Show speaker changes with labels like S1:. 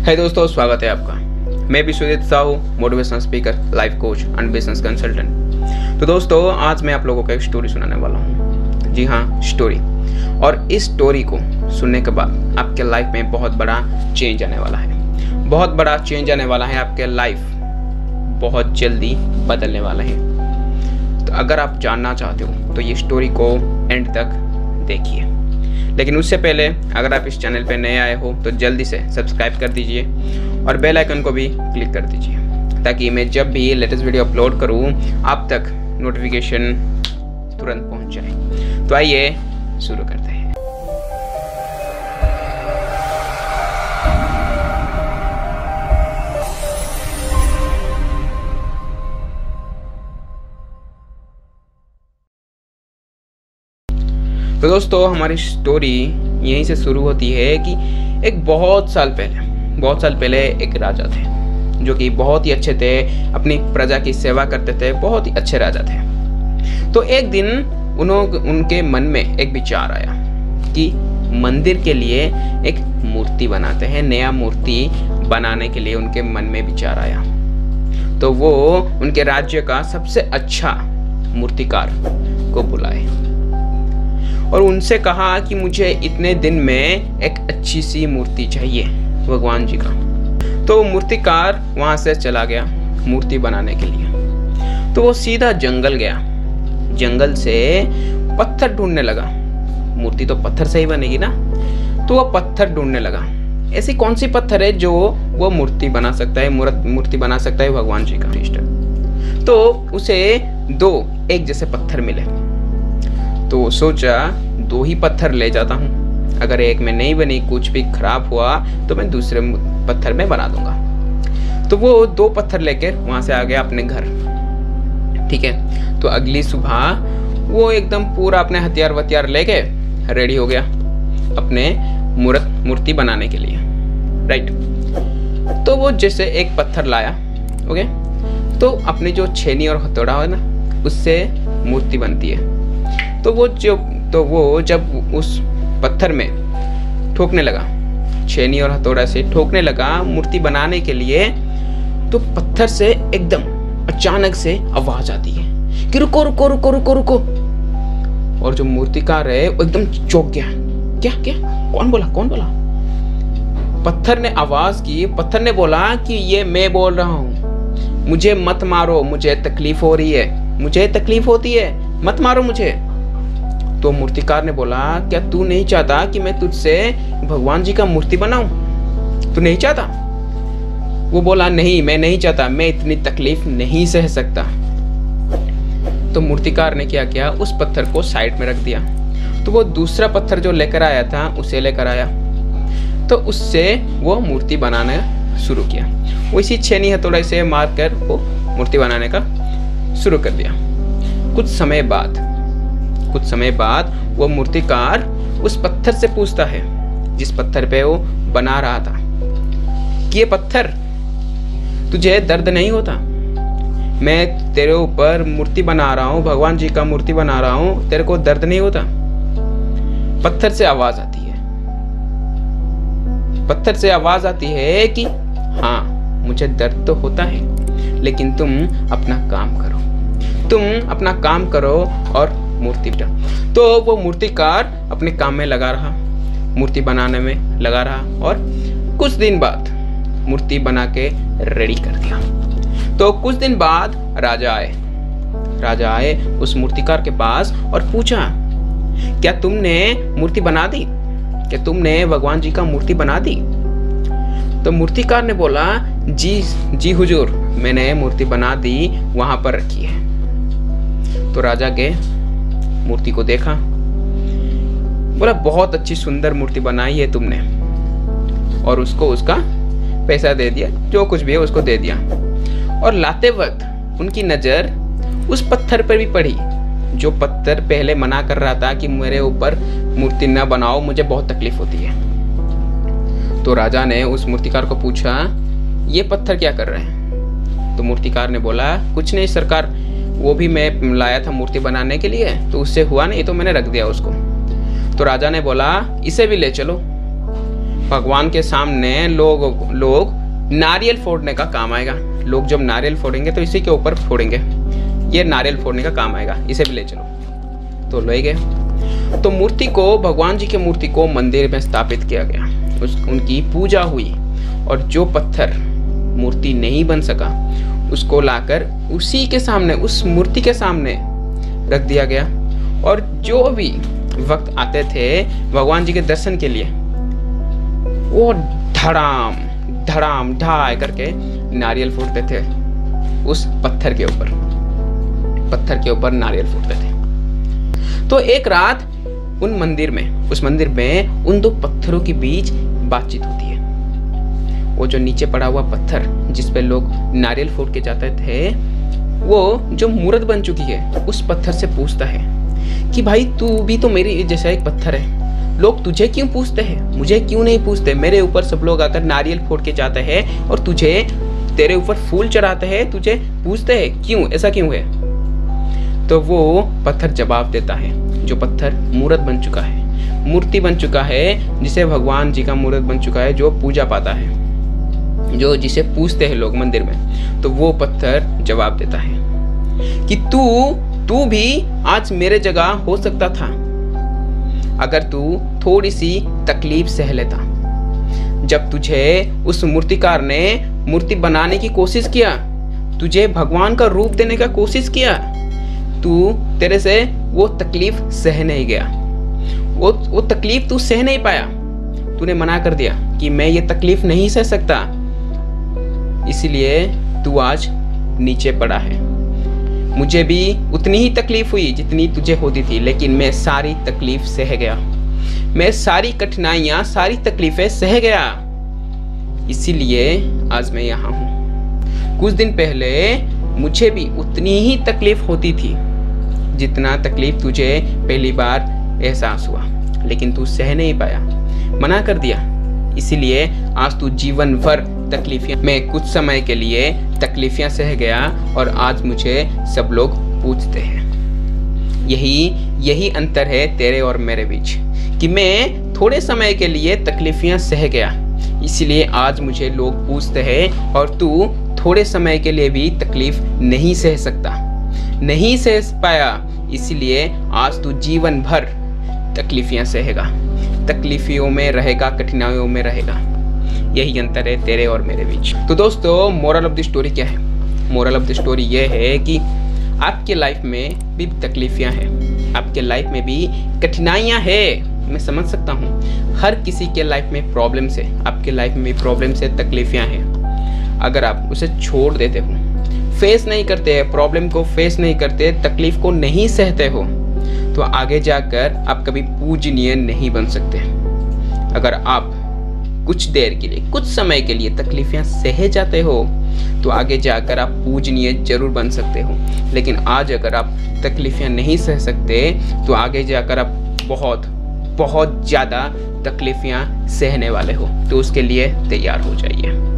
S1: है दोस्तों, स्वागत है आपका। मैं Vishwajeet Sahu motivational speaker life coach and business consultant तो दोस्तों, आज मैं आप लोगों को एक स्टोरी सुनाने वाला हूँ। जी हाँ स्टोरी और इस स्टोरी को सुनने के बाद आपके लाइफ में बहुत बड़ा चेंज आने वाला है। बहुत बड़ा चेंज आने वाला है आपके लाइफ बहुत जल्दी बदलने वाला है। तो अगर आप जानना चाहते हो तो ये स्टोरी को एंड तक देखिए। लेकिन उससे पहले अगर आप इस चैनल पर नए आए हो तो जल्दी से सब्सक्राइब कर दीजिए और बेल आइकन को भी क्लिक कर दीजिए, ताकि मैं जब भी लेटेस्ट वीडियो अपलोड करूँ, आप तक नोटिफिकेशन तुरंत पहुँच जाए। तो आइए शुरू करते हैं। तो दोस्तों, हमारी स्टोरी यहीं से शुरू होती है कि एक बहुत साल पहले, बहुत साल पहले एक राजा थे, जो कि बहुत ही अच्छे थे, अपनी प्रजा की सेवा करते थे, बहुत ही अच्छे राजा थे। तो एक दिन उन्होंने उनके मन में एक विचार आया कि मंदिर के लिए एक मूर्ति बनाते हैं, नया मूर्ति बनाने के लिए उनके मन में विचार आया। तो वो उनके राज्य का सबसे अच्छा मूर्तिकार को बुलाए। और उनसे कहा कि मुझे इतने दिन में एक अच्छी सी मूर्ति चाहिए, भगवान जी का। तो मूर्तिकार वहाँ से चला गया मूर्ति बनाने के लिए। तो वो सीधा जंगल गया। जंगल से पत्थर ढूँढने लगा। मूर्ति तो पत्थर से ही बनेगी ना? तो वो पत्थर ढूँढने लगा। ऐसी कौन सी पत्थर है जो वो मूर्ति बना सकता है मूर्ति बना सकता है भगवान जी का? तो उसे दो, एक जैसे पत्थर मिले। तो सोचा दो ही पत्थर ले जाता हूँ। अगर एक में नहीं बनी, कुछ भी खराब हुआ तो मैं दूसरे पत्थर में बना दूँगा। तो वो दो पत्थर लेकर वहाँ से आ गया अपने घर। ठीक है? तो अगली सुबह वो एकदम पूरा अपने हथियार वथियार लेके रेडी हो गया अपने मूर्त मूर्ति बनाने के लिए। राइट तो वो जैसे एक पत्थर लाया ओके तो अपनी जो छेनी और हथौड़ा है ना, उससे मूर्ति बनती है। तो वो जो तो वो जब उस पत्थर में ठोकने लगा, छेनी और हथौड़ा से ठोकने लगा मूर्ति बनाने के लिए तो पत्थर से एकदम अचानक से आवाज़ आती है कि रुको रुको रुको रुको रुको। और जो मूर्तिकार है, वो एकदम चौंक गया। क्या क्या? कौन बोला कौन बोला? पत्थर ने आवाज़ की, पत्थर ने बोला कि ये मैं बोल रहा हूँ। मुझे मत मारो, मुझे तकलीफ़ हो रही है। मुझे तकलीफ़ होती है, मत मारो मुझे। तो मूर्तिकार ने बोला, क्या तू नहीं चाहता कि मैं तुझसे भगवान जी का मूर्ति बनाऊँ? तू नहीं चाहता? वो बोला, नहीं, मैं नहीं चाहता, मैं इतनी तकलीफ़ नहीं सह सकता। तो मूर्तिकार ने क्या किया, उस पत्थर को साइड में रख दिया। तो वो दूसरा पत्थर जो लेकर आया था, उसे लेकर आया। तो उससे वो मूर्ति बनाना शुरू किया। वो इसी छेनी हथौड़ा से मार कर वो मूर्ति बनाने का शुरू कर दिया। कुछ समय बाद कुछ समय बाद वो मूर्तिकार उस पत्थर से पूछता है, जिस पत्थर पे वो बना रहा था। कि ये पत्थर? तुझे दर्द नहीं होता? मैं तेरे ऊपर मूर्ति बना रहा हूँ, भगवान जी का मूर्ति बना रहा हूँ, तेरे को दर्द नहीं होता? पत्थर से आवाज़ आती है। पत्थर से आवाज़ आती है कि हाँ मुझे दर्द तो होता है, लेकिन तुम अपना काम करो। तुम अपना काम करो और मूर्ति तो वो मूर्तिकार अपने काम में लगा रहा, मूर्ति बनाने में लगा रहा और कुछ दिन बाद मूर्ति बना के रेडी कर दिया। तो कुछ दिन बाद राजा आए। राजा आए उस मूर्तिकार के पास और पूछा, क्या तुमने मूर्ति बना दी? क्या तुमने भगवान जी का मूर्ति बना दी? तो मूर्तिकार ने बोला, जी जी हुजूर, मैंने मूर्ति बना दी, वहाँ पर रखी है। तो राजा गए मूर्ति को देखा। बोला, बहुत अच्छी सुंदर मूर्ति बनाई है तुमने। और उसको उसका पैसा दे दिया, जो कुछ भी है उसको दे दिया। और लाते वक्त उनकी नज़र उस पत्थर पर भी पड़ी, जो पत्थर पहले मना कर रहा था कि मेरे ऊपर मूर्ति न बनाओ, मुझे बहुत तकलीफ़ होती है। तो राजा ने उस मूर्तिकार को पूछा, ये पत्थर क्या कर रहे हैं? तो मूर्तिकार ने बोला, कुछ नहीं, सरकार वो भी मैं लाया था मूर्ति बनाने के लिए तो उससे हुआ नहीं तो मैंने रख दिया उसको। तो राजा ने बोला, इसे भी ले चलो। भगवान के सामने लोग लोग नारियल फोड़ने का काम आएगा। लोग जब नारियल फोड़ेंगे तो इसी के ऊपर फोड़ेंगे। ये नारियल फोड़ने का काम आएगा, इसे भी ले चलो। तो ले गए। तो मूर्ति को, भगवान जी की मूर्ति को मंदिर में स्थापित किया गया। उस, उनकी पूजा हुई। और जो पत्थर मूर्ति नहीं बन सका उसको लाकर उसी के सामने, उस मूर्ति के सामने रख दिया गया। और जो भी वक्त आते थे भगवान जी के दर्शन के लिए, वो धड़ाम धड़ाम ढाई करके नारियल फूटते थे उस पत्थर के ऊपर। पत्थर के ऊपर नारियल फूटते थे। तो एक रात उन मंदिर में, उस मंदिर में उन दो पत्थरों के बीच बातचीत होती है। वो जो नीचे पड़ा हुआ पत्थर जिस पे लोग नारियल फोड़ के जाते थे, वो जो मूर्त बन चुकी है, उस पत्थर से पूछता है कि भाई, तू भी तो मेरी जैसा एक पत्थर है। लोग तुझे क्यों पूछते हैं? मुझे क्यों नहीं पूछते? मेरे ऊपर सब लोग आकर नारियल फोड़ के जाते हैं और तुझे, तेरे ऊपर फूल चढ़ाते हैं, तुझे पूछते हैं, क्यों? ऐसा क्यों है? तो वो पत्थर जवाब देता है, जो पत्थर मूर्त बन चुका है। मूर्ति बन चुका है, जिसे भगवान जी का मूर्त बन चुका है, जो पूजा पाता है। जो जिसे पूछते हैं लोग मंदिर में तो वो पत्थर जवाब देता है कि तू तू भी आज मेरे जगह हो सकता था, अगर तू थोड़ी सी तकलीफ़ सह लेता। जब तुझे उस मूर्तिकार ने मूर्ति बनाने की कोशिश किया, तुझे भगवान का रूप देने का कोशिश किया, तू, तेरे से वो तकलीफ़ सह नहीं गया। वो वो तकलीफ़ तू सह नहीं पाया। तूने मना कर दिया कि मैं ये तकलीफ़ नहीं सह सकता। इसलिए तू आज नीचे पड़ा है। मुझे भी उतनी ही तकलीफ़ हुई जितनी तुझे होती थी, लेकिन मैं सारी तकलीफ़ सह गया। मैं सारी कठिनाइयाँ, सारी तकलीफें सह गया। इसीलिए आज मैं यहाँ हूँ। कुछ दिन पहले मुझे भी उतनी ही तकलीफ़ होती थी जितना तकलीफ़ तुझे पहली बार एहसास हुआ, लेकिन तू सह नहीं पाया। मना कर दिया। इसीलिए आज तू जीवन भर तकलीफियाँ मैं कुछ समय के लिए तकलीफियाँ सह गया और आज मुझे सब लोग पूछते हैं। यही यही अंतर है तेरे और मेरे बीच, कि मैं थोड़े समय के लिए तकलीफियाँ सह गया। इसलिए आज मुझे लोग पूछते हैं, और तू थोड़े समय के लिए भी तकलीफ़ नहीं सह सकता। नहीं सह पाया, इसलिए आज तू जीवन भर तकलीफियाँ सहेगा। तकलीफियों में रहेगा, कठिनाइयों में रहेगा। यही अंतर है तेरे और मेरे बीच। तो दोस्तों मोरल ऑफ़ द स्टोरी क्या है? मोरल ऑफ़ द स्टोरी ये है कि आपके लाइफ में भी तकलीफियाँ हैं। आपके लाइफ में भी कठिनाइयाँ है। मैं समझ सकता हूँ, हर किसी के लाइफ में प्रॉब्लम्स है। आपके लाइफ में भी प्रॉब्लम्स है, तकलीफियाँ हैं। अगर आप उसे छोड़ देते हो फेस नहीं करते प्रॉब्लम को फेस नहीं करते, तकलीफ़ को नहीं सहते हो तो आगे जाकर आप कभी पूजनीय नहीं बन सकते। अगर आप कुछ देर के लिए, कुछ समय के लिए तकलीफियाँ सह जाते हो तो आगे जाकर आप पूजनीय ज़रूर बन सकते हो। लेकिन आज अगर आप तकलीफियाँ नहीं सह सकते तो आगे जाकर आप बहुत बहुत ज़्यादा तकलीफियाँ सहने वाले हो। तो उसके लिए तैयार हो जाइए।